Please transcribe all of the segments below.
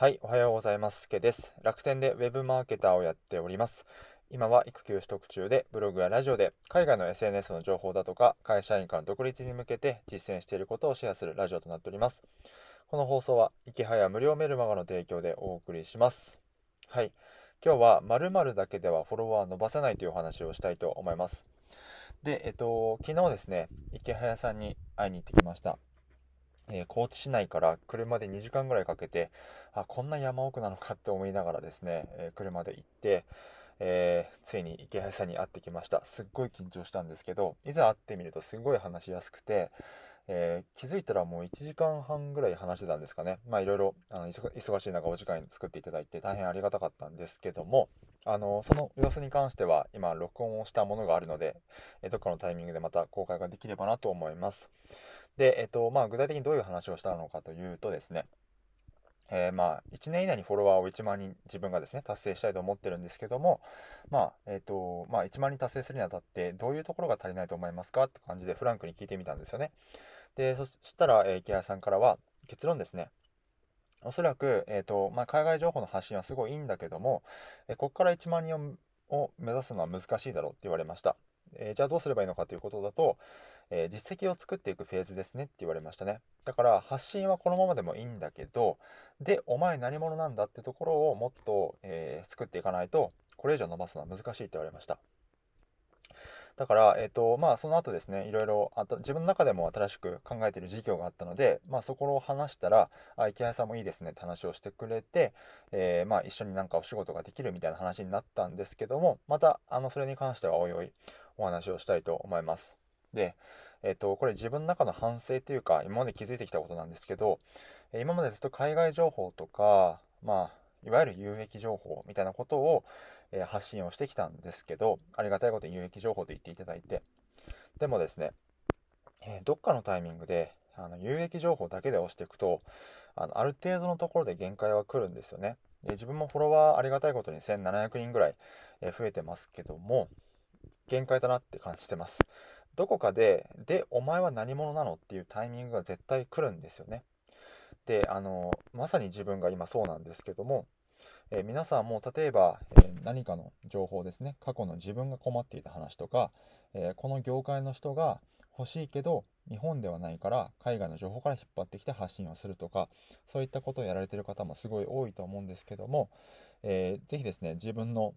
はい、おはようございます。けです。楽天でウェブマーケターをやっております。今は育休取得中で、ブログやラジオで海外の SNS の情報だとか、会社員から独立に向けて実践していることをシェアするラジオとなっております。この放送は、いきはや無料メルマガの提供でお送りします。はい、今日は〇〇だけではフォロワー伸ばせないというお話をしたいと思います。で、えっと、昨日ですね、池早さんに会いに行ってきました。えー、高知市内から車で2時間ぐらいかけて、あ、こんな山奥なのかって思いながらですね、えー、車で行って、えー、ついに池谷さんに会ってきました。すっごい緊張したんですけど、いざ会ってみるとすごい話しやすくて、えー、気づいたらもう1時間半ぐらい話してたんですかね。まあいろいろあの忙しい中お時間作っていただいて大変ありがたかったんですけども、あのその様子に関しては今録音をしたものがあるので、えどっかのタイミングでまた公開ができればなと思います。で、えっと、まあ、具体的にどういう話をしたのかというとですね、えー、まあ、1年以内にフォロワーを1万人自分がですね、達成したいと思ってるんですけども、まあ、えっ、と、まあ、1万人達成するにあたって、どういうところが足りないと思いますかって感じでフランクに聞いてみたんですよね。で、そしたら、えー、池谷さんからは、結論ですね、おそらく、えっ、ー、と、まあ、海外情報の発信はすごいいいんだけども、えここから1万人を目指すのは難しいだろうって言われました。えじゃあどうすればいいのかということだと、えー、実績を作っていくフェーズですねって言われましたね。だから発信はこのままでもいいんだけど、で、お前何者なんだってところをもっと、えー、作っていかないと、これ以上伸ばすのは難しいって言われました。だから、えっ、ー、と、まあ、その後ですね、いろいろあ自分の中でも新しく考えている事業があったので、まあ、そこを話したら、あ、池谷さんもいいですねって話をしてくれて、えー、まあ、一緒になんかお仕事ができるみたいな話になったんですけども、また、あの、それに関してはおいおいお話をしたいと思います。で、えっ、と、これ自分の中の反省というか、今まで気づいてきたことなんですけど、今までずっと海外情報とか、まあ、いわゆる有益情報みたいなことを、え発信をしてきたんですけど、ありがたいことに有益情報と言っていただいて。でもですね、えどっかのタイミングで、あの有益情報だけで押していくとあのある程度のところで限界は来るんですよねで自分もフォロワーありがたいことに1700人ぐらい、増えてますけども限界だなって感じてますどこかで、で、お前は何者なのっていうタイミングが絶対来るんですよね。で、あの、まさに自分が今そうなんですけども、え、皆さんも例えば、えー、何かの情報ですね、過去の自分が困っていた話とか、えー、この業界の人が欲しいけど、日本ではないから海外の情報から引っ張ってきて発信をするとか、そういったことをやられてる方もすごい多いと思うんですけども、えー、ぜひですね、自分の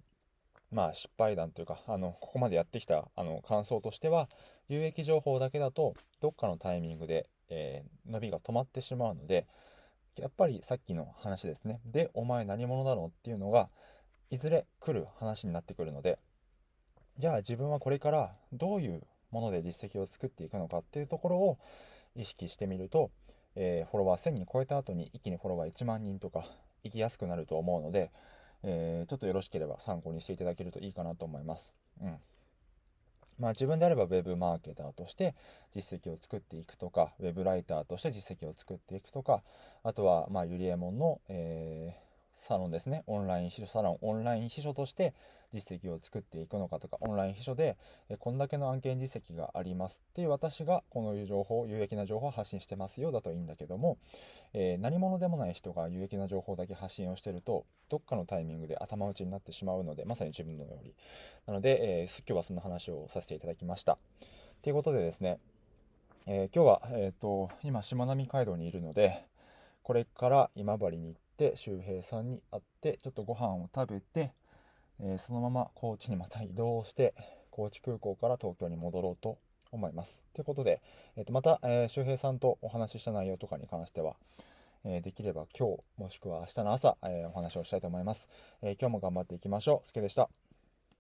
まあ失敗談というか、あの、ここまでやってきたあの感想としては、有益情報だけだと、どっかのタイミングで、えー、伸びが止まってしまうので、やっぱりさっきの話ですね。で、お前何者だろうっていうのが、いずれ来る話になってくるので、じゃあ自分はこれからどういうもので実績を作っていくのかっていうところを意識してみると、えー、フォロワー1000人超えた後に一気にフォロワー1万人とか行きやすくなると思うので、えー、ちょっとよろしければ参考にしていただけるといいかなと思います。うん。まあ自分であれば Web マーケターとして実績を作っていくとか、Web ライターとして実績を作っていくとか、あとは、まあ、ゆりえもんの、えーサロンですね。オンライン秘書サロン、オンライン秘書として実績を作っていくのかとか、オンライン秘書で、えこんだけの案件実績がありますっていう私がこの情報、有益な情報を発信してますよだといいんだけども、えー、何者でもない人が有益な情報だけ発信をしてると、どっかのタイミングで頭打ちになってしまうので、まさに自分のように。なので、えー、今日はその話をさせていただきました。ということでですね、えー、今日は、えっ、と、今、しまなみ海道にいるので、これから今治に行って周平さんに会ってちょっとご飯を食べて、えー、そのまま高知にまた移動して高知空港から東京に戻ろうと思います。ということで、えー、とまた、えー、周平さんとお話しした内容とかに関しては、えー、できれば今日もしくは明日の朝、えー、お話をしたいと思います、えー、今日も頑張っていきましょう。すけでした。